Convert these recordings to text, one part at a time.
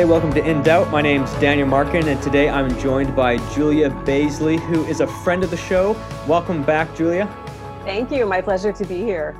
Hey, welcome to In Doubt. My name's Daniel Markin, and today I'm joined by Julia Beazley, who is a friend of the show. Welcome back, Julia. Thank you. My pleasure to be here.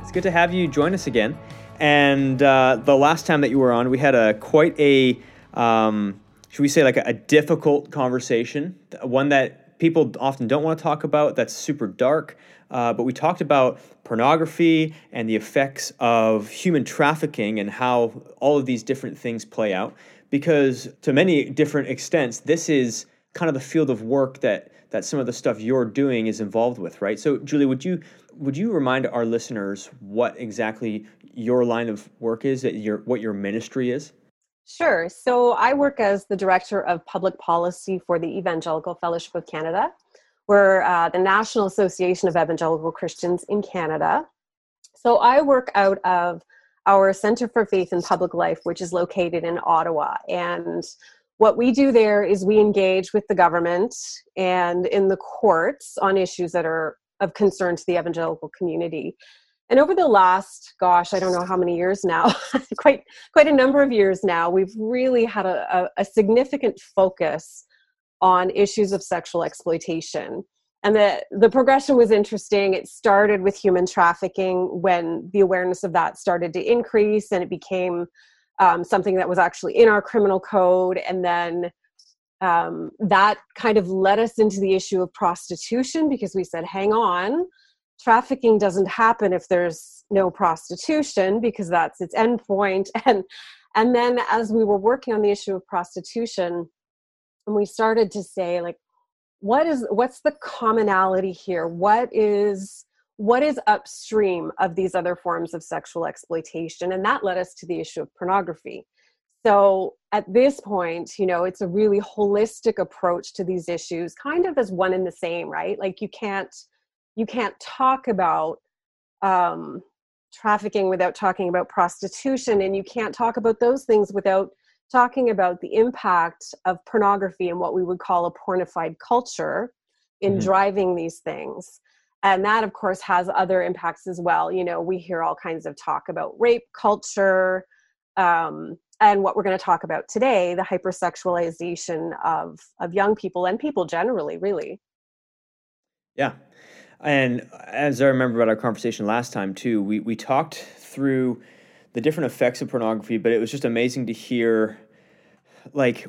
It's good to have you join us again. And uh, the last time that you were on, we had a quite a, um, should we say, like a, a difficult conversation, one that people often don't want to talk about. That's super dark. Uh, but we talked about pornography and the effects of human trafficking and how all of these different things play out. Because to many different extents, this is kind of the field of work that that some of the stuff you're doing is involved with, right? So, Julie, would you would you remind our listeners what exactly your line of work is, that your what your ministry is? Sure. So, I work as the director of public policy for the Evangelical Fellowship of Canada. We're uh, the National Association of Evangelical Christians in Canada. So I work out of our Center for Faith and Public Life, which is located in Ottawa. And what we do there is we engage with the government and in the courts on issues that are of concern to the evangelical community. And over the last, gosh, I don't know how many years now, quite quite a number of years now, we've really had a, a, a significant focus on issues of sexual exploitation. And the the progression was interesting. It started with human trafficking when the awareness of that started to increase and it became um, something that was actually in our criminal code. And then um, that kind of led us into the issue of prostitution because we said hang on. Trafficking doesn't happen if there's no prostitution because that's its endpoint. And and then as we were working on the issue of prostitution and we started to say like what is what's the commonality here? What is what is upstream of these other forms of sexual exploitation? And that led us to the issue of pornography. So at this point you know it's a really holistic approach to these issues kind of as one and the same right? Like you can't you can't talk about um, trafficking without talking about prostitution and you can't talk about those things without talking about the impact of pornography and what we would call a pornified culture in mm-hmm. driving these things. And that of course has other impacts as well. You know we hear all kinds of talk about rape culture um, and what we're going to talk about today the hypersexualization of of young people and people generally really. Yeah. And as i remember about our conversation last time too we we talked through the different effects of pornography, but it was just amazing to hear like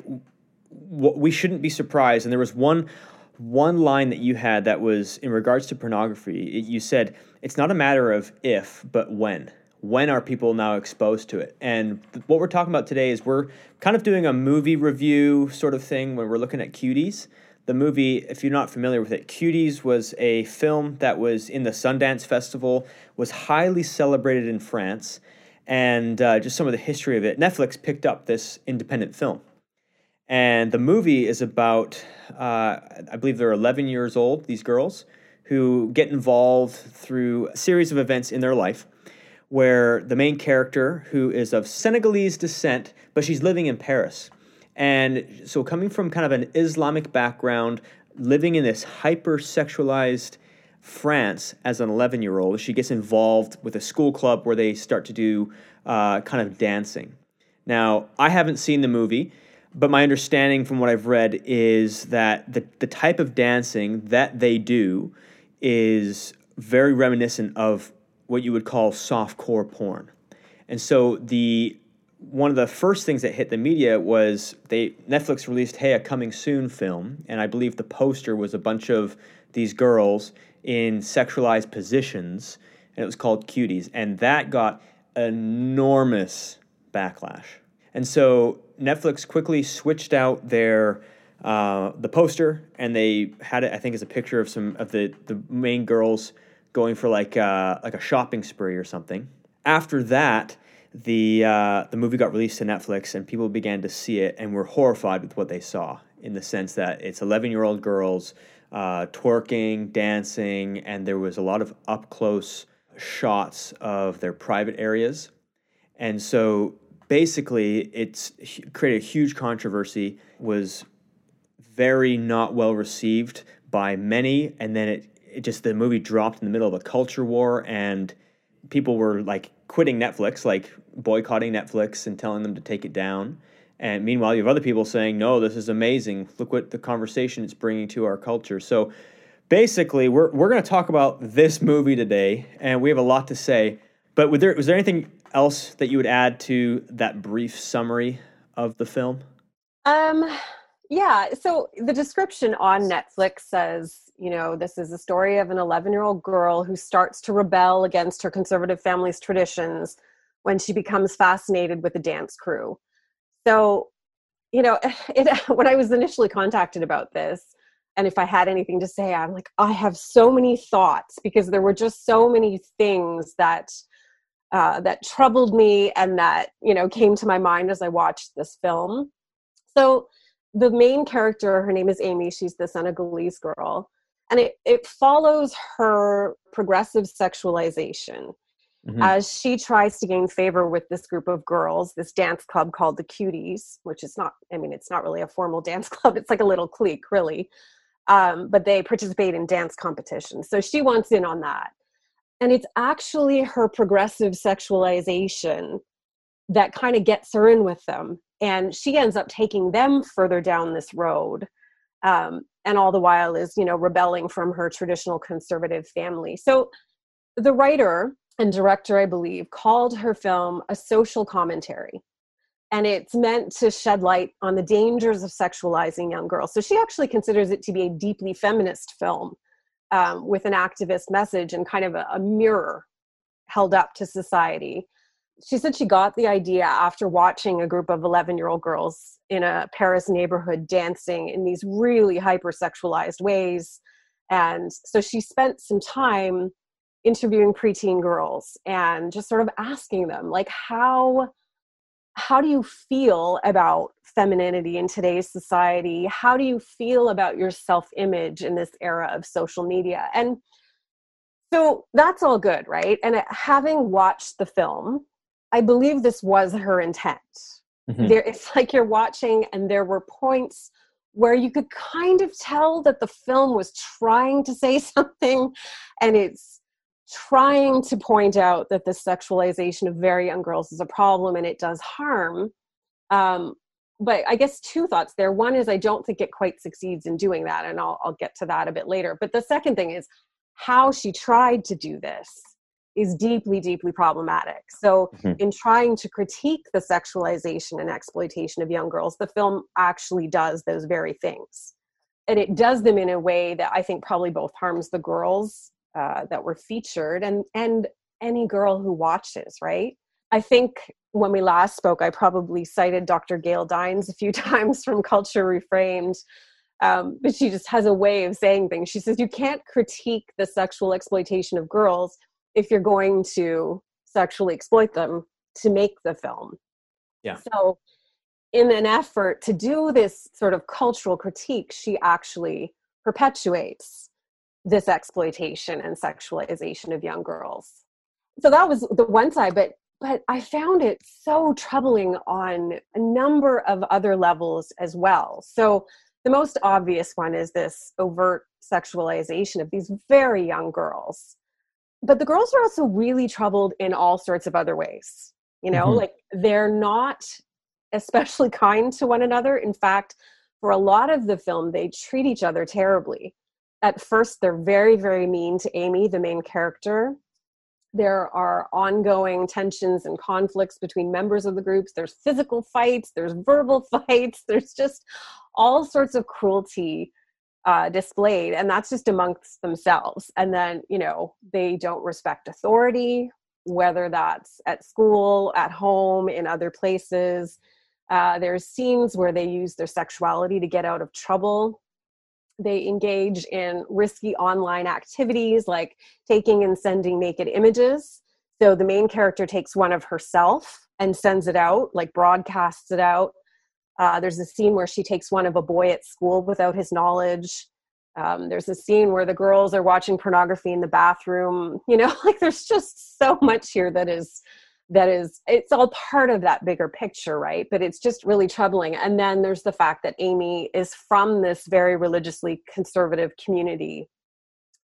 we shouldn't be surprised. And there was one one line that you had that was in regards to pornography. It, you said it's not a matter of if, but when. When are people now exposed to it? And th- what we're talking about today is we're kind of doing a movie review sort of thing when we're looking at Cuties. The movie, if you're not familiar with it, Cuties was a film that was in the Sundance Festival, was highly celebrated in France and uh, just some of the history of it. Netflix picked up this independent film. And the movie is about, uh, I believe they're 11 years old, these girls, who get involved through a series of events in their life where the main character, who is of Senegalese descent, but she's living in Paris. And so, coming from kind of an Islamic background, living in this hyper sexualized France as an 11 year old. She gets involved with a school club where they start to do uh, kind of dancing. Now, I haven't seen the movie, but my understanding from what I've read is that the, the type of dancing that they do is very reminiscent of what you would call soft core porn. And so the one of the first things that hit the media was they Netflix released hey a coming soon film and I believe the poster was a bunch of these girls in sexualized positions, and it was called Cuties, and that got enormous backlash. And so Netflix quickly switched out their uh, the poster, and they had it. I think as a picture of some of the the main girls going for like uh, like a shopping spree or something. After that, the uh, the movie got released to Netflix, and people began to see it and were horrified with what they saw. In the sense that it's eleven year old girls uh, twerking, dancing, and there was a lot of up close shots of their private areas. And so basically, it's created a huge controversy, was very not well received by many, and then it, it just the movie dropped in the middle of a culture war, and people were like quitting Netflix, like boycotting Netflix and telling them to take it down. And meanwhile, you have other people saying, no, this is amazing. Look what the conversation it's bringing to our culture. So basically, we're, we're going to talk about this movie today, and we have a lot to say. But was there, was there anything else that you would add to that brief summary of the film? Um, yeah. So the description on Netflix says, you know, this is a story of an 11 year old girl who starts to rebel against her conservative family's traditions when she becomes fascinated with the dance crew so you know it, when i was initially contacted about this and if i had anything to say i'm like i have so many thoughts because there were just so many things that uh, that troubled me and that you know came to my mind as i watched this film. So the main character her name is amy she's the senegalese girl and it, it follows her progressive sexualization mm-hmm. as she tries to gain favor with this group of girls, this dance club called the Cuties, which is not, I mean, it's not really a formal dance club, it's like a little clique, really. Um, but they participate in dance competitions. So she wants in on that. And it's actually her progressive sexualization that kind of gets her in with them. And she ends up taking them further down this road. Um, and all the while is, you know, rebelling from her traditional conservative family. So the writer and director, I believe, called her film a social commentary. And it's meant to shed light on the dangers of sexualizing young girls. So she actually considers it to be a deeply feminist film um, with an activist message and kind of a, a mirror held up to society. She said she got the idea after watching a group of 11 year old girls in a Paris neighborhood dancing in these really hypersexualized ways. And so she spent some time interviewing preteen girls and just sort of asking them like how how do you feel about femininity in today's society? How do you feel about your self image in this era of social media? And so that's all good right? And having watched the film i believe this was her intent. Mm-hmm. there it's like you're watching and there were points where you could kind of tell that the film was trying to say something and it's trying to point out that the sexualization of very young girls is a problem and it does harm. Um, but I guess two thoughts there. One is I don't think it quite succeeds in doing that, and I'll, I'll get to that a bit later. But the second thing is how she tried to do this is deeply, deeply problematic. So, mm-hmm. in trying to critique the sexualization and exploitation of young girls, the film actually does those very things. And it does them in a way that I think probably both harms the girls uh, that were featured and and any girl who watches right? I think when we last spoke i probably cited dr gail dines a few times from culture reframed um, but she just has a way of saying things. She says you can't critique the sexual exploitation of girls if you're going to sexually exploit them to make the film. Yeah. So in an effort to do this sort of cultural critique she actually perpetuates this exploitation and sexualization of young girls. So that was the one side, but but I found it so troubling on a number of other levels as well. So the most obvious one is this overt sexualization of these very young girls. But the girls are also really troubled in all sorts of other ways. You know, mm-hmm. like they're not especially kind to one another. In fact, for a lot of the film, they treat each other terribly at first they're very very mean to amy the main character. There are ongoing tensions and conflicts between members of the groups. There's physical fights there's verbal fights there's just all sorts of cruelty uh, displayed and that's just amongst themselves. And then you know they don't respect authority whether that's at school at home in other places. Uh, there's scenes where they use their sexuality to get out of trouble they engage in risky online activities like taking and sending naked images. So the main character takes one of herself and sends it out, like broadcasts it out. Uh, there's a scene where she takes one of a boy at school without his knowledge. um, there's a scene where the girls are watching pornography in the bathroom you know like there's just so much here that is that is it's all part of that bigger picture right? But it's just really troubling. And then there's the fact that amy is from this very religiously conservative community.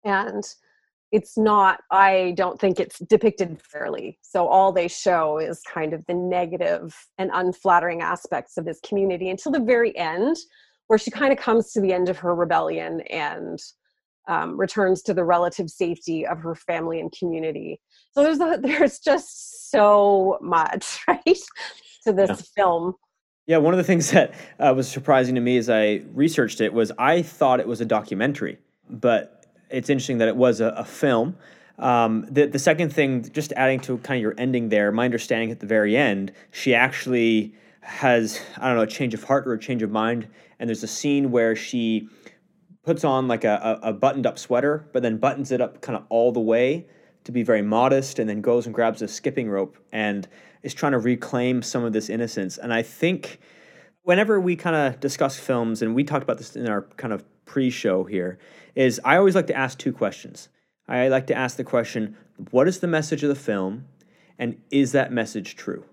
And it's not i don't think it's depicted fairly. So all they show is kind of the negative and unflattering aspects of this community until the very end where she kind of comes to the end of her rebellion and um, returns to the relative safety of her family and community. So there's a, there's just so much right to this yeah. film. Yeah, one of the things that uh, was surprising to me as I researched it was I thought it was a documentary, but it's interesting that it was a, a film. Um, the the second thing, just adding to kind of your ending there, my understanding at the very end, she actually has I don't know a change of heart or a change of mind, and there's a scene where she puts on like a, a, buttoned up sweater, but then buttons it up kind of all the way to be very modest, and then goes and grabs a skipping rope and is trying to reclaim some of this innocence. And I think whenever we kind of discuss films, and we talked about this in our kind of pre-show here, is I always like to ask two questions. I like to ask the question, what is the message of the film, and is that message true?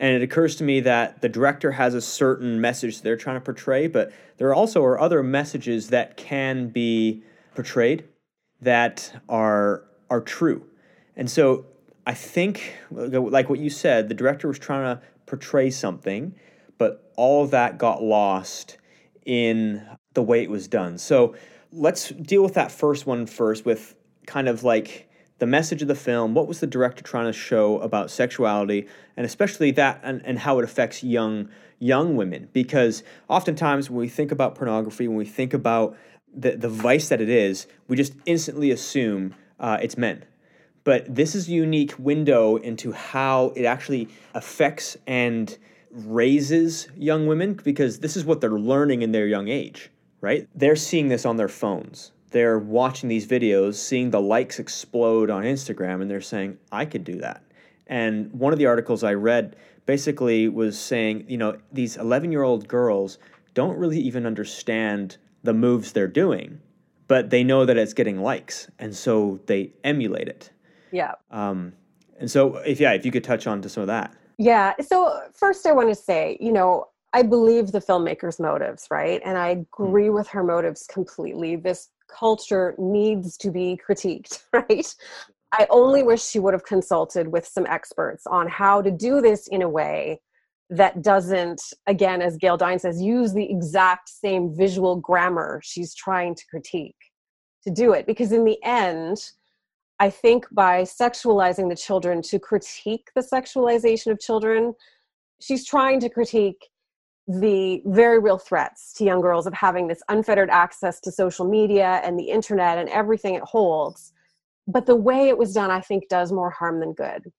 And it occurs to me that the director has a certain message they're trying to portray, but there also are other messages that can be portrayed that are are true. And so I think, like what you said, the director was trying to portray something, but all of that got lost in the way it was done. So let's deal with that first one first, with kind of like the message of the film, what was the director trying to show about sexuality, and especially that and, and how it affects young young women. Because oftentimes when we think about pornography, when we think about the, the vice that it is, we just instantly assume uh, it's men. But this is a unique window into how it actually affects and raises young women because this is what they're learning in their young age, right? They're seeing this on their phones they're watching these videos, seeing the likes explode on Instagram, and they're saying, I could do that. And one of the articles I read basically was saying, you know, these 11 year old girls don't really even understand the moves they're doing, but they know that it's getting likes. And so they emulate it. Yeah. Um, and so, if, yeah, if you could touch on to some of that. Yeah. So, first, I want to say, you know, I believe the filmmaker's motives, right? And I hmm. agree with her motives completely. This culture needs to be critiqued, right? I only wish she would have consulted with some experts on how to do this in a way that doesn't, again, as Gail Dine says, use the exact same visual grammar she's trying to critique to do it. Because in the end, I think by sexualizing the children to critique the sexualization of children, she's trying to critique the very real threats to young girls of having this unfettered access to social media and the internet and everything it holds. But the way it was done, I think, does more harm than good.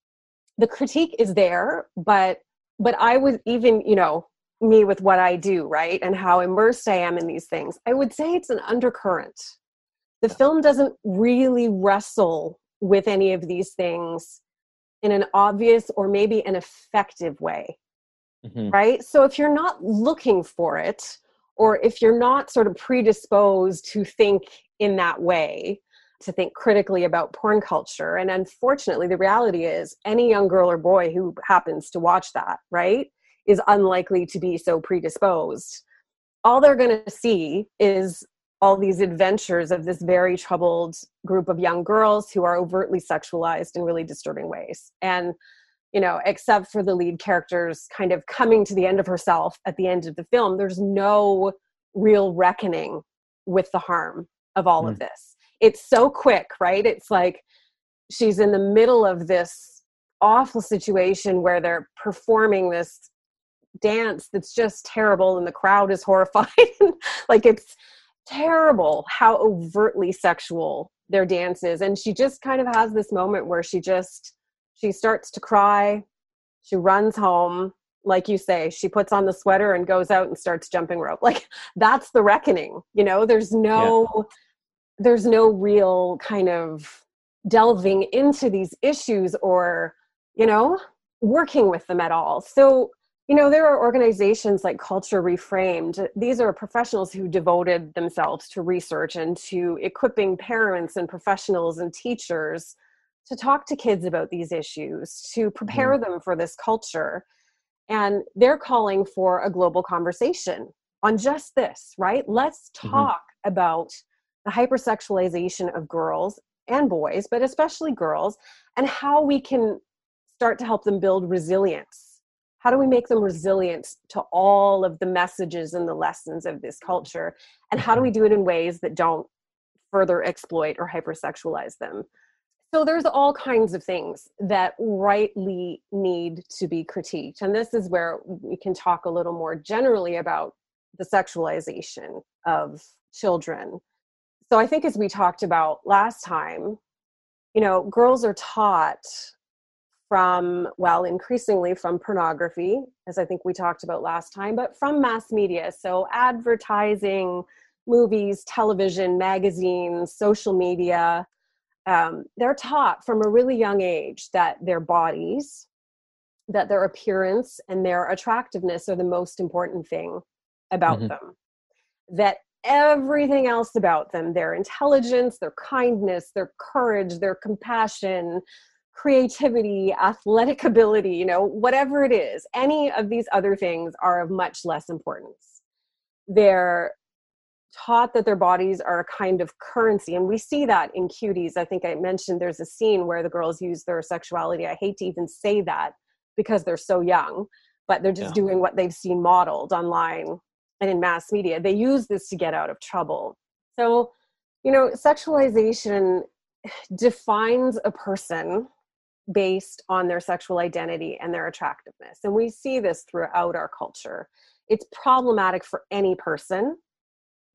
The critique is there, but but I would even, you know, me with what I do, right, and how immersed I am in these things, I would say it's an undercurrent. The film doesn't really wrestle with any of these things in an obvious or maybe an effective way mm-hmm. right? So if you're not looking for it, or if you're not sort of predisposed to think in that way, to think critically about porn culture, and unfortunately, the reality is any young girl or boy who happens to watch that, right, is unlikely to be so predisposed. All they're going to see is all these adventures of this very troubled group of young girls who are overtly sexualized in really disturbing ways. And you know, except for the lead character's kind of coming to the end of herself at the end of the film, there's no real reckoning with the harm of all mm. of this. It's so quick, right? It's like she's in the middle of this awful situation where they're performing this dance that's just terrible and the crowd is horrified. like it's terrible how overtly sexual their dance is. And she just kind of has this moment where she just she starts to cry. She runs home. Like you say, she puts on the sweater and goes out and starts jumping rope. Like that's the reckoning. You know, there's no yeah. there's no real kind of delving into these issues or, you know, working with them at all. So, you know, there are organizations like Culture Reframed. These are professionals who devoted themselves to research and to equipping parents and professionals and teachers to talk to kids about these issues, to prepare mm-hmm. them for this culture. And they're calling for a global conversation on just this, right? Let's mm-hmm. talk mm-hmm. about the hypersexualization of girls and boys, but especially girls, and how we can start to help them build resilience how do we make them resilient to all of the messages and the lessons of this culture and how do we mm-hmm. do it in ways that don't further exploit or hypersexualize them so there's all kinds of things that rightly need to be critiqued and this is where we can talk a little more generally about the sexualization of children so i think as we talked about last time you know girls are taught from, well, increasingly from pornography, as I think we talked about last time, but from mass media. So, advertising, movies, television, magazines, social media. Um, they're taught from a really young age that their bodies, that their appearance, and their attractiveness are the most important thing about mm-hmm. them. That everything else about them their intelligence, their kindness, their courage, their compassion, creativity, athletic ability, you know, whatever it is, any of these other things are of much less importance. They're taught that their bodies are a kind of currency and we see that in cuties i think i mentioned there's a scene where the girls use their sexuality i hate to even say that because they're so young but they're just yeah. doing what they've seen modeled online and in mass media they use this to get out of trouble so you know sexualization defines a person based on their sexual identity and their attractiveness. And we see this throughout our culture. It's problematic for any person,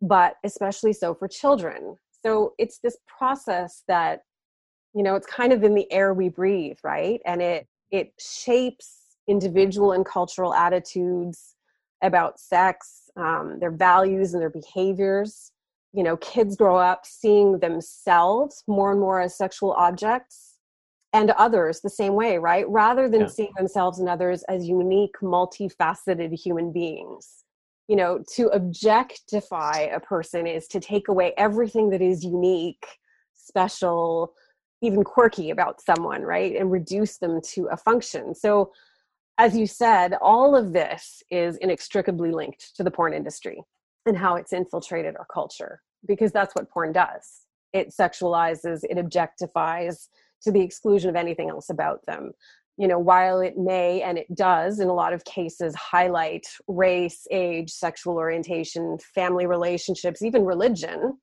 but especially so for children. So it's this process that, you know, it's kind of in the air we breathe, right? And it it shapes individual and cultural attitudes about sex, um, their values and their behaviors. You know, kids grow up seeing themselves more and more as sexual objects and others the same way, right? Rather than yeah. seeing themselves and others as unique, multifaceted human beings. You know, to objectify a person is to take away everything that is unique, special, even quirky about someone, right? And reduce them to a function. So, as you said, all of this is inextricably linked to the porn industry and how it's infiltrated our culture because that's what porn does. It sexualizes, it objectifies, to the exclusion of anything else about them you know while it may and it does in a lot of cases highlight race age sexual orientation family relationships even religion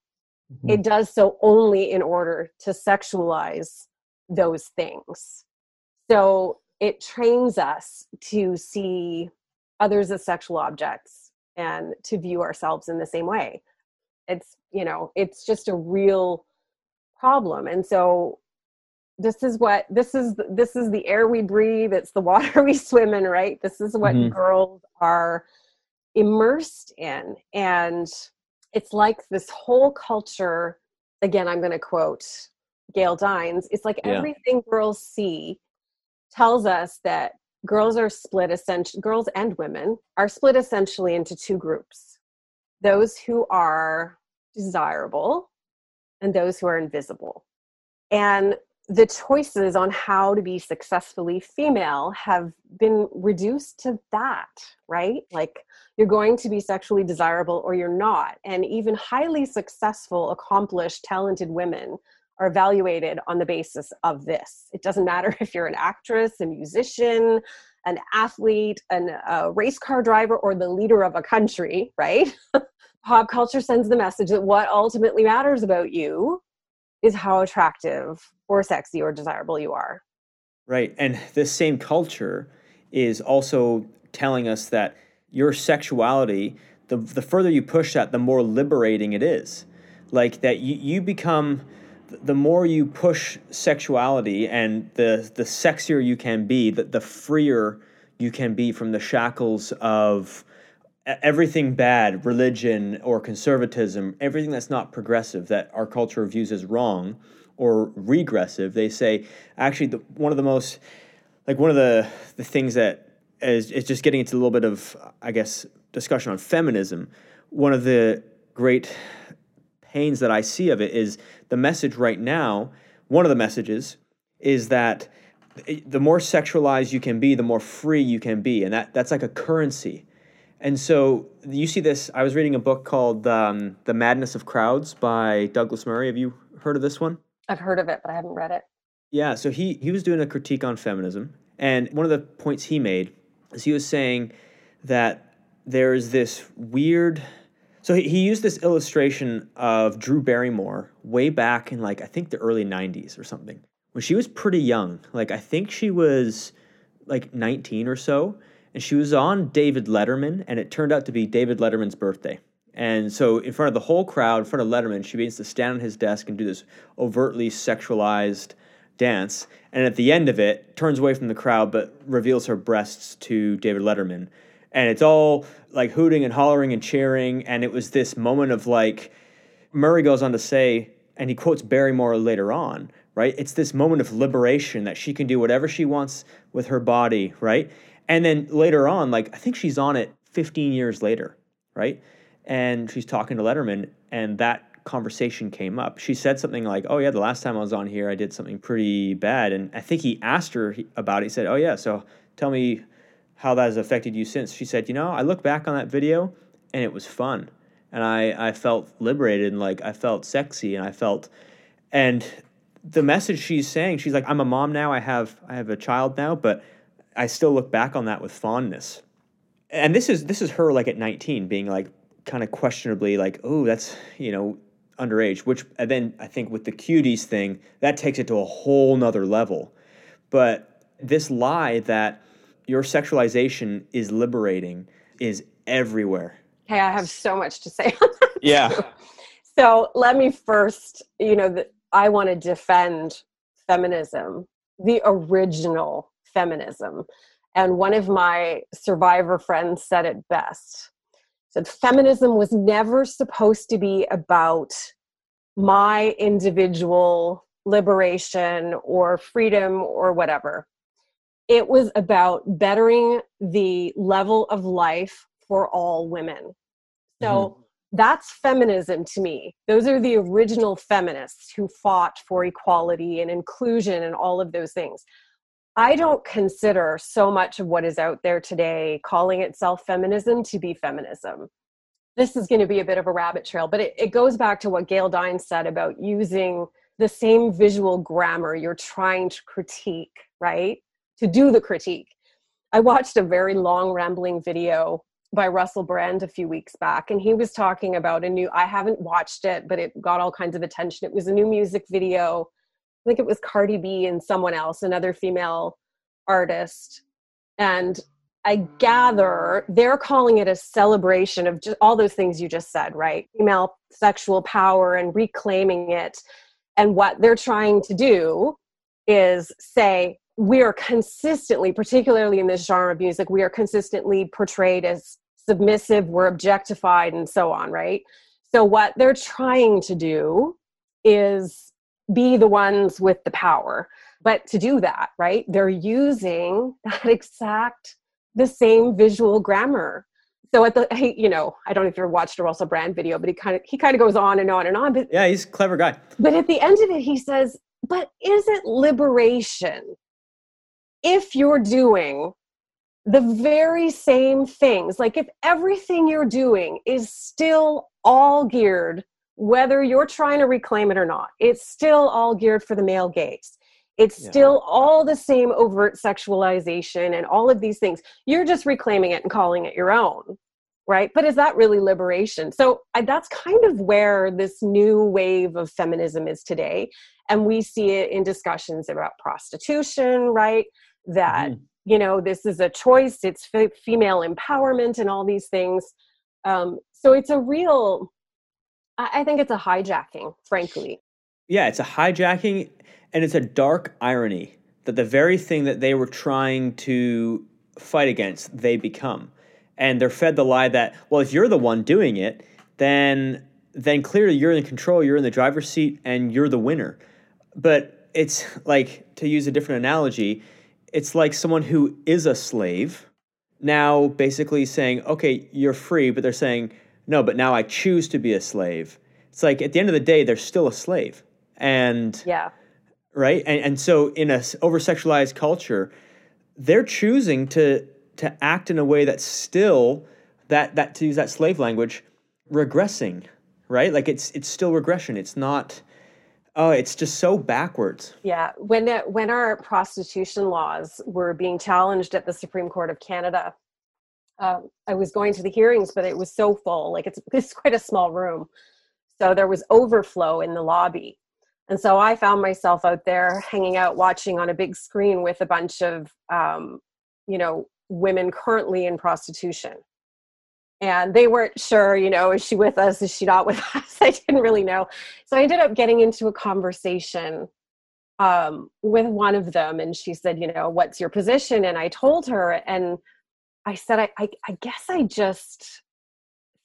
mm-hmm. it does so only in order to sexualize those things. So it trains us to see others as sexual objects and to view ourselves in the same way. It's you know it's just a real problem. And so this is what this is this is the air we breathe it's the water we swim in right this is what mm-hmm. girls are immersed in and it's like this whole culture again i'm going to quote gail dines it's like yeah. everything girls see tells us that girls are split essentially girls and women are split essentially into two groups those who are desirable and those who are invisible and the choices on how to be successfully female have been reduced to that, right? Like you're going to be sexually desirable or you're not. And even highly successful, accomplished, talented women are evaluated on the basis of this. It doesn't matter if you're an actress, a musician, an athlete, an, a race car driver, or the leader of a country, right? Pop culture sends the message that what ultimately matters about you is how attractive or sexy or desirable you are. Right. And this same culture is also telling us that your sexuality, the, the further you push that, the more liberating it is. Like that you, you become, the more you push sexuality and the, the sexier you can be, the, the freer you can be from the shackles of everything bad, religion or conservatism, everything that's not progressive that our culture views as wrong or regressive, they say actually the, one of the most like one of the the things that as, as just getting into a little bit of, I guess, discussion on feminism, one of the great pains that I see of it is the message right now. One of the messages is that eh, the more sexualized you can be, the more free you can be, and that that's like a currency. And so you see this. I was reading a book called um, "The Madness of Crowds" by Douglas Murray. Have you heard of this one? I've heard of it, but I haven't read it. Yeah, so he he was doing a critique on feminism, and one of the points he made is he was saying that there's this weird. So he, he used this illustration of Drew Barrymore way back in like I think the early '90s or something when she was pretty young. Like I think she was like 19 or so, and she was on David Letterman, and it turned out to be David Letterman's birthday. And so, in front of the whole crowd, in front of Letterman, she begins to stand on his desk and do this overtly sexualized dance. And at the end of it, turns away from the crowd, but reveals her breasts to David Letterman. And it's all like hooting and hollering and cheering. And it was this moment of like, Murray goes on to say, and he quotes Barrymore later on, right? It's this moment of liberation that she can do whatever she wants with her body, right? And then later on, like, I think she's on it 15 years later, right? and she's talking to Letterman, and that conversation came up. She said something like, "Oh yeah, the last time I was on here, I did something pretty bad," and I think he asked her about it. He said, "Oh yeah, so tell me how that has affected you since." She said, "You know, I look back on that video, and it was fun, and I I felt liberated, and like I felt sexy, and I felt, and." The message she's saying, she's like, "I'm a mom now. I have I have a child now, but I still look back on that with fondness." And this is this is her like at 19 being like, kind of questionably like, oh, that's you know underage. Which and then I think with the cuties thing, that takes it to a whole nother level. But this lie that your sexualization is liberating is everywhere. Okay, I have so much to say. Yeah. Too. So let me first, you know, the, I want to defend feminism, the original feminism. And one of my survivor friends said it best said feminism was never supposed to be about my individual liberation or freedom or whatever. It was about bettering the level of life for all women. So mm-hmm. that's feminism to me. Those are the original feminists who fought for equality and inclusion and all of those things. I don't consider so much of what is out there today calling itself feminism to be feminism. This is going to be a bit of a rabbit trail, but it, it goes back to what Gail Dines said about using the same visual grammar you're trying to critique, right? To do the critique. I watched a very long rambling video by Russell Brand a few weeks back, and he was talking about a new, I haven't watched it, but it got all kinds of attention. It was a new music video I think it was Cardi B and someone else, another female artist. And I gather they're calling it a celebration of just all those things you just said, right? Female sexual power and reclaiming it. And what they're trying to do is say, we are consistently, particularly in this genre of music, we are consistently portrayed as submissive, we're objectified, and so on, right? So, what they're trying to do is be the ones with the power. But to do that, right, they're using that exact, the same visual grammar. So at the, you know, I don't know if you've watched a Russell Brand video, but he kind of he kind of goes on and on and on. But yeah, he's a clever guy. But at the end of it, he says, "But is it liberation if you're doing the very same things? Like if everything you're doing is still all geared whether you're trying to reclaim it or not. It's still all geared for the male gaze. It's yeah. still all the same overt sexualization and all of these things. You're just reclaiming it and calling it your own, right? But is that really liberation? So I, that's kind of where this new wave of feminism is today. And we see it in discussions about prostitution, right? That, mm. you know, this is a choice, it's f- female empowerment and all these things. Um, so it's a real I think it's a hijacking, frankly. Yeah, it's a hijacking and it's a dark irony that the very thing that they were trying to fight against, they become. And they're fed the lie that, well, if you're the one doing it, then then clearly you're in control, you're in the driver's seat, and you're the winner. But it's like, to use a different analogy, it's like someone who is a slave, now basically saying, okay, you're free, but they're saying, no, but now I choose to be a slave. It's like at the end of the day, they're still a slave. And yeah. Right. And, and so in a over sexualized culture, they're choosing to to act in a way that's still that that to use that slave language, regressing, right? Like it's it's still regression. It's not Oh, it's just so backwards. Yeah, when it, when our prostitution laws were being challenged at the Supreme Court of Canada, um, I was going to the hearings, but it was so full. Like it's it's quite a small room, so there was overflow in the lobby, and so I found myself out there hanging out, watching on a big screen with a bunch of, um, you know, women currently in prostitution. And they weren't sure you know is she with us is she not with us? I didn't really know. So i ended up getting into a conversation um, with one of them and she said you know what's your position? And i told her and i said I, I, I guess i just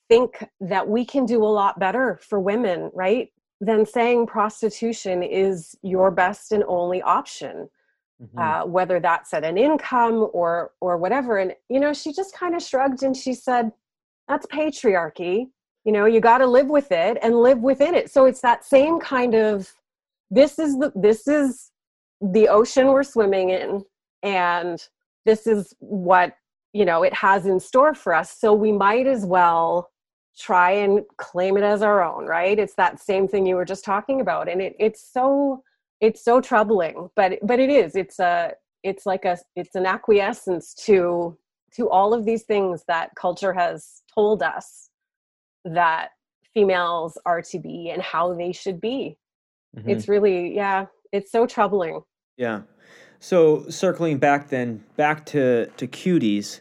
think that we can do a lot better for women right than saying prostitution is your best and only option mm-hmm. uh, whether that's at an income or or whatever and you know she just kind of shrugged and she said that's patriarchy you know you got to live with it and live within it so it's that same kind of this is the this is the ocean we're swimming in and this is what you know it has in store for us so we might as well try and claim it as our own right it's that same thing you were just talking about and it, it's so it's so troubling but but it is it's a it's like a it's an acquiescence to to all of these things that culture has told us that females are to be and how they should be. Mm-hmm. It's really, yeah, it's so troubling. Yeah. So circling back then, back to to cuties,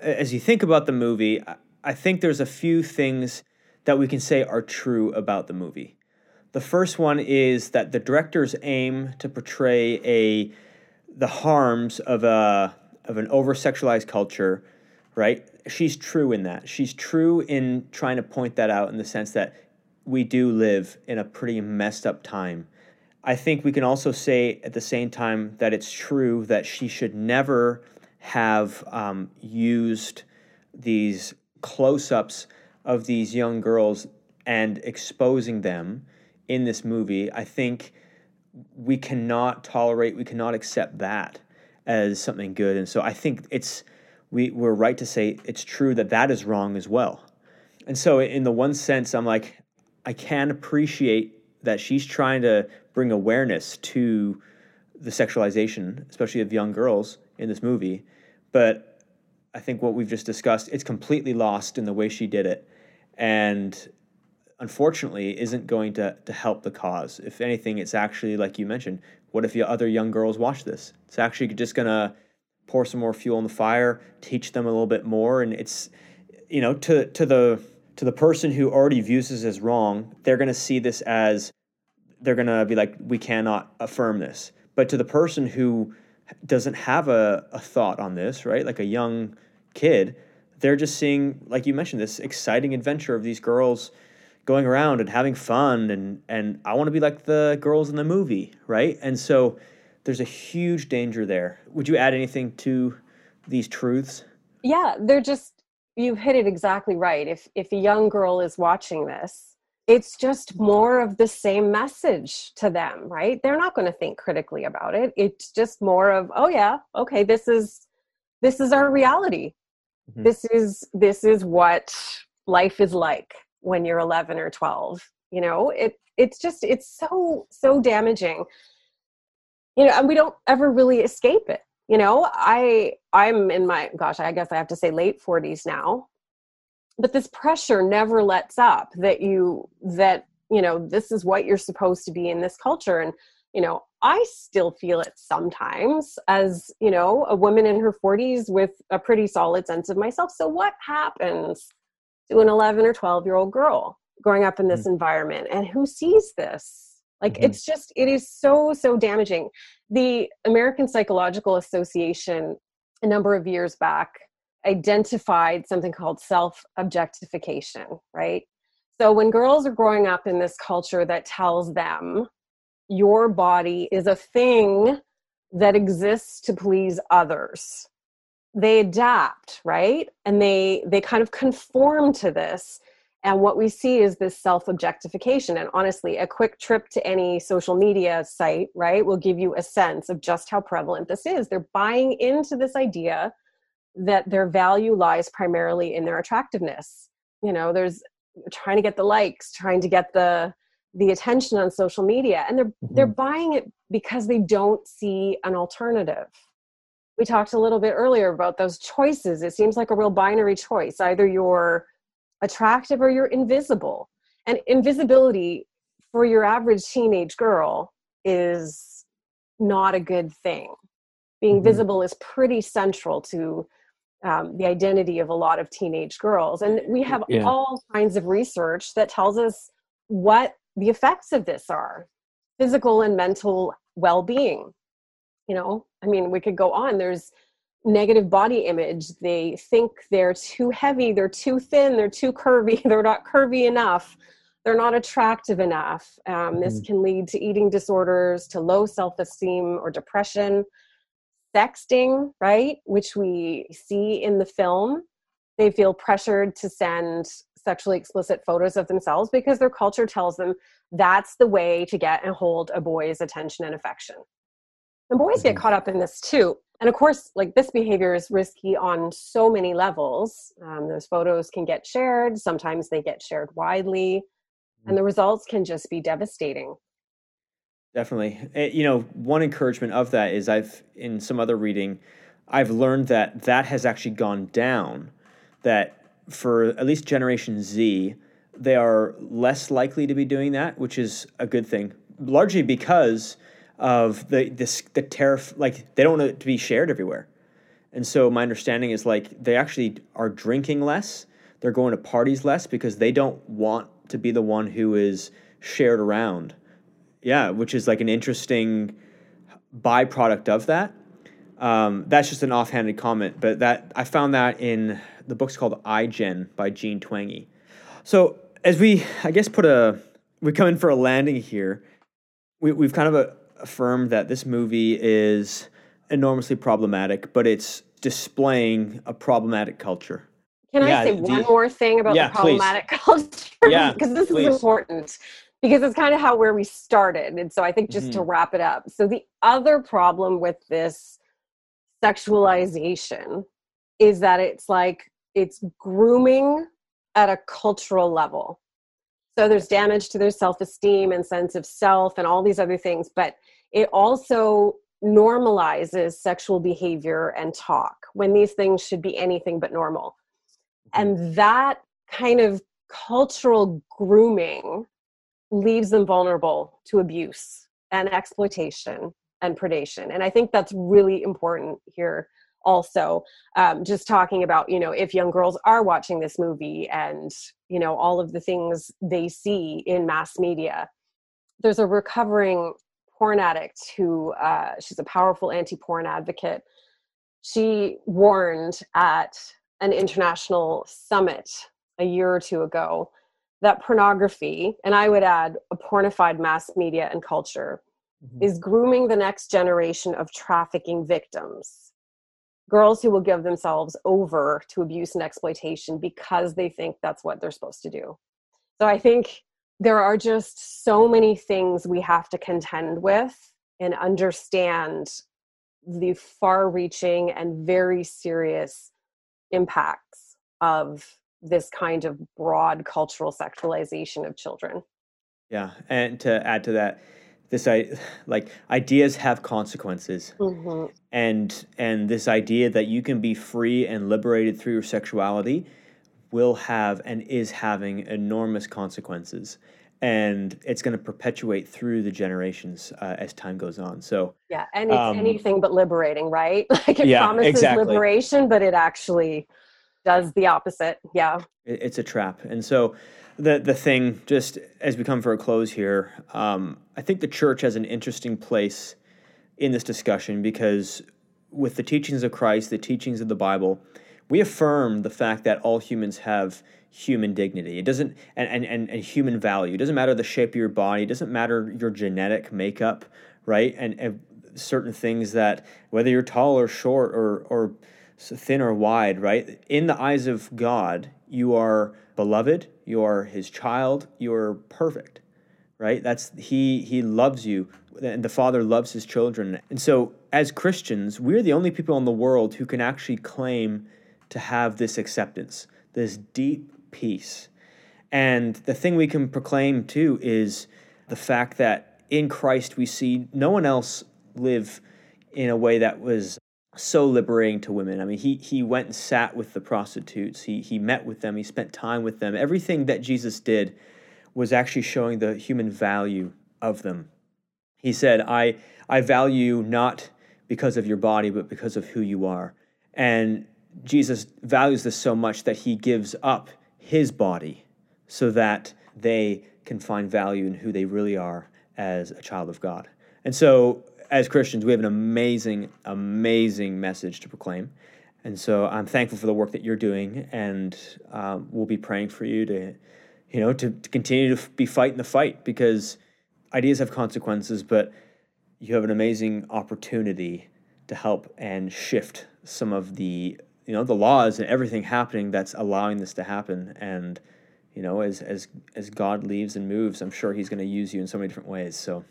as you think about the movie, I think there's a few things that we can say are true about the movie. The first one is that the directors aim to portray a the harms of a of an over sexualized culture, right? She's true in that. She's true in trying to point that out in the sense that we do live in a pretty messed up time. I think we can also say at the same time that it's true that she should never have um, used these close ups of these young girls and exposing them in this movie. I think we cannot tolerate, we cannot accept that as something good. And so I think it's we we're right to say it's true that that is wrong as well. And so in the one sense, I'm like I can appreciate that she's trying to bring awareness to the sexualization, especially of young girls in this movie. But I think what we've just discussed, it's completely lost in the way she did it. And unfortunately isn't going to, to help the cause. If anything, it's actually, like you mentioned, what if other young girls watch this? It's actually just going to pour some more fuel on the fire, teach them a little bit more. And it's, you know, to, to the to the person who already views this as wrong, they're going to see this as they're going to be like, we cannot affirm this. But to the person who doesn't have a, a thought on this, right? Like a young kid, they're just seeing, like you mentioned, this exciting adventure of these girls going around and having fun and and I want to be like the girls in the movie, right? And so there's a huge danger there. Would you add anything to these truths? Yeah, they're just you've hit it exactly right. If if a young girl is watching this, it's just more of the same message to them, right? They're not going to think critically about it. It's just more of, oh yeah, okay, this is this is our reality. Mm-hmm. This is this is what life is like when you're 11 or 12 you know it it's just it's so so damaging you know and we don't ever really escape it you know i i'm in my gosh i guess i have to say late 40s now. But this pressure never lets up that you that you know this is what you're supposed to be in this culture. And you know i still feel it sometimes as you know a woman in her 40s with a pretty solid sense of myself. So what happens to an 11 or 12 year old girl growing up in this mm-hmm. environment? And who sees this like mm-hmm. it's just it is so so damaging. The american psychological association a number of years back identified something called self objectification right? So when girls are growing up in this culture that tells them your body is a thing that exists to please others they adapt right? And they they kind of conform to this and what we see is this self objectification and honestly a quick trip to any social media site right will give you a sense of just how prevalent this is. They're buying into this idea that their value lies primarily in their attractiveness. You know there's trying to get the likes trying to get the the attention on social media. And they're mm-hmm. they're buying it because they don't see an alternative. We talked a little bit earlier about those choices. It seems like a real binary choice. Either you're attractive or you're invisible. And invisibility for your average teenage girl is not a good thing. Being mm-hmm. visible is pretty central to um, the identity of a lot of teenage girls. And we have yeah. all kinds of research that tells us what the effects of this are physical and mental well-being. You know i mean we could go on. There's negative body image they think they're too heavy they're too thin they're too curvy they're not curvy enough they're not attractive enough um, this mm-hmm. can lead to eating disorders to low self-esteem or depression sexting right which we see in the film they feel pressured to send sexually explicit photos of themselves because their culture tells them that's the way to get and hold a boy's attention and affection. And boys mm-hmm. get caught up in this too. And of course, like this behavior is risky on so many levels. Um, those photos can get shared, sometimes they get shared widely, mm-hmm. and the results can just be devastating. Definitely. Eh, you know, one encouragement of that is I've, in some other reading, I've learned that that has actually gone down. That for at least Generation Z, they are less likely to be doing that, which is a good thing, largely because of the this the tariff like they don't want it to be shared everywhere. And so my understanding is like they actually are drinking less, they're going to parties less because they don't want to be the one who is shared around. Yeah, which is like an interesting byproduct of that. Um, that's just an offhanded comment, but that I found that in the book's called iGen by Jean Twenge. So as we, I guess, put a, we come in for a landing here. We, we've kind of a, affirmed that this movie is enormously problematic, but it's displaying a problematic culture. Can yeah, I say one you, more thing about yeah, the problematic please. culture? Yeah, because this please. is important. Because it's kind of how where we started. And so I think just mm-hmm. to wrap it up. So the other problem with this sexualization is that it's like it's grooming at a cultural level. So there's damage to their self esteem and sense of self and all these other things, but it also normalizes sexual behavior and talk when these things should be anything but normal. Mm-hmm. And that kind of cultural grooming leaves them vulnerable to abuse and exploitation and predation. And I think that's really important here also um, just talking about you know if young girls are watching this movie and you know all of the things they see in mass media there's a recovering porn addict who uh, she's a powerful anti-porn advocate she warned at an international summit a year or two ago that pornography and i would add a pornified mass media and culture mm-hmm. is grooming the next generation of trafficking victims girls who will give themselves over to abuse and exploitation because they think that's what they're supposed to do. So I think there are just so many things we have to contend with and understand the far reaching and very serious impacts of this kind of broad cultural sexualization of children. Yeah, and to add to that, this i like ideas have consequences. Mm-hmm. and and this idea that you can be free and liberated through your sexuality will have and is having enormous consequences. And it's going to perpetuate through the generations uh, as time goes on. So yeah and it's um, anything but liberating right? Like it yeah, promises exactly. liberation but it actually does the opposite. Yeah. It, it's a trap. And so the the thing just as we come for a close here um, i think the church has an interesting place in this discussion because with the teachings of christ the teachings of the bible we affirm the fact that all humans have human dignity. It doesn't and, and, and, and human value. It doesn't matter the shape of your body. It doesn't matter your genetic makeup right? And, and certain things that whether you're tall or short or or so thin or wide, right? In the eyes of God, you are beloved, you are his child, you're perfect, right? That's he he loves you and the father loves his children. And so as Christians, we're the only people in the world who can actually claim to have this acceptance, this deep peace. And the thing we can proclaim too is the fact that in Christ we see no one else live in a way that was so liberating to women. I mean, he he went and sat with the prostitutes. He he met with them. He spent time with them. Everything that Jesus did was actually showing the human value of them. He said, "I I value not because of your body, but because of who you are." And Jesus values this so much that he gives up his body so that they can find value in who they really are as a child of God. And so as Christians, we have an amazing, amazing message to proclaim. And so I'm thankful for the work that you're doing, and um, we'll be praying for you to, you know, to, to continue to be fighting the fight because ideas have consequences, but you have an amazing opportunity to help and shift some of the, you know, the laws and everything happening that's allowing this to happen. And you know, as as as God leaves and moves, I'm sure He's going to use you in so many different ways. So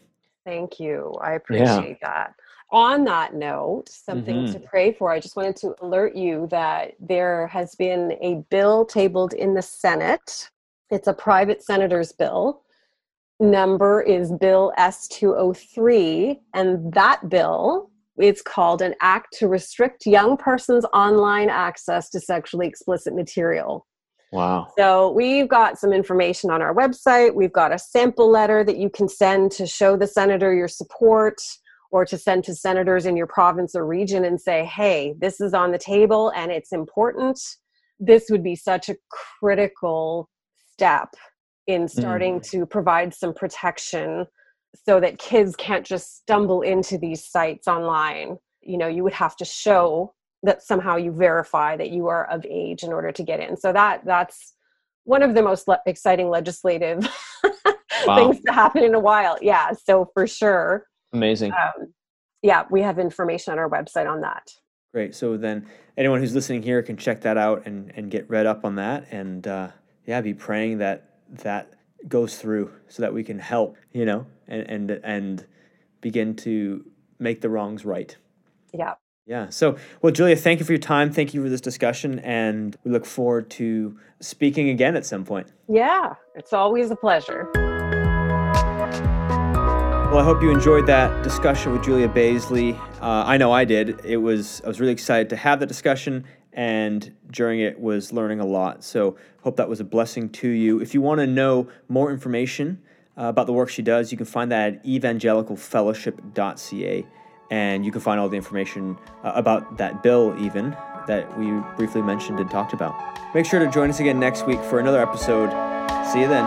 Thank you. I appreciate yeah. that. On that note, something mm-hmm. to pray for. I just wanted to alert you that there has been a bill tabled in the Senate. It's a private senator's bill. Number is Bill S203, and that bill it's called an act to restrict young persons online access to sexually explicit material Wow. So we've got some information on our website. We've got a sample letter that you can send to show the senator your support or to send to senators in your province or region and say, hey, this is on the table and it's important. This would be such a critical step in starting mm. to provide some protection so that kids can't just stumble into these sites online. You know, you would have to show that somehow you verify that you are of age in order to get in. So that that's one of the most le- exciting legislative wow. things to happen in a while. Yeah, so for sure. Amazing. Um, yeah, we have information on our website on that. Great. So then anyone who's listening here can check that out and, and get read up on that and uh, yeah, be praying that that goes through so that we can help, you know, and and and begin to make the wrongs right. Yeah. Yeah. So, well, Julia, thank you for your time. Thank you for this discussion. And we look forward to speaking again at some point. Yeah, it's always a pleasure. Well, I hope you enjoyed that discussion with Julia Beazley. Uh, I know I did. It was I was really excited to have that discussion, and during it was learning a lot. So, hope that was a blessing to you. If you want to know more information uh, about the work she does, you can find that at evangelicalfellowship.ca and you can find all the information uh, about that bill, even that we briefly mentioned and talked about. Make sure to join us again next week for another episode. See you then.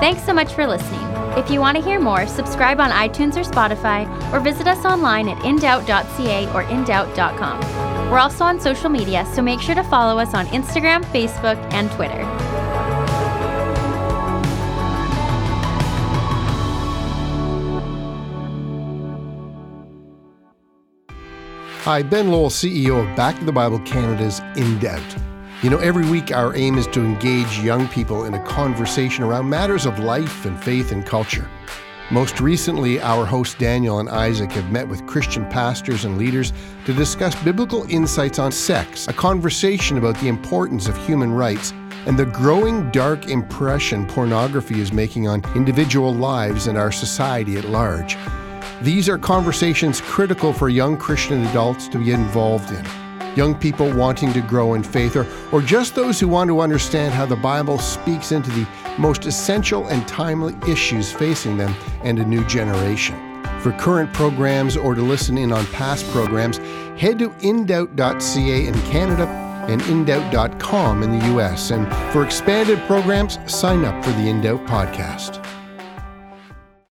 Thanks so much for listening. If you want to hear more, subscribe on iTunes or Spotify, or visit us online at indoubt.ca or indoubt.com. We're also on social media, so make sure to follow us on Instagram, Facebook, and Twitter. Hi, Ben Lowell, CEO of Back to the Bible Canada's In Doubt. You know, every week our aim is to engage young people in a conversation around matters of life and faith and culture. Most recently, our hosts Daniel and Isaac have met with Christian pastors and leaders to discuss biblical insights on sex, a conversation about the importance of human rights, and the growing dark impression pornography is making on individual lives and our society at large. These are conversations critical for young Christian adults to be involved in. Young people wanting to grow in faith, or, or just those who want to understand how the Bible speaks into the most essential and timely issues facing them and a new generation. For current programs or to listen in on past programs, head to indoubt.ca in Canada and indoubt.com in the US. And for expanded programs, sign up for the Indoubt podcast.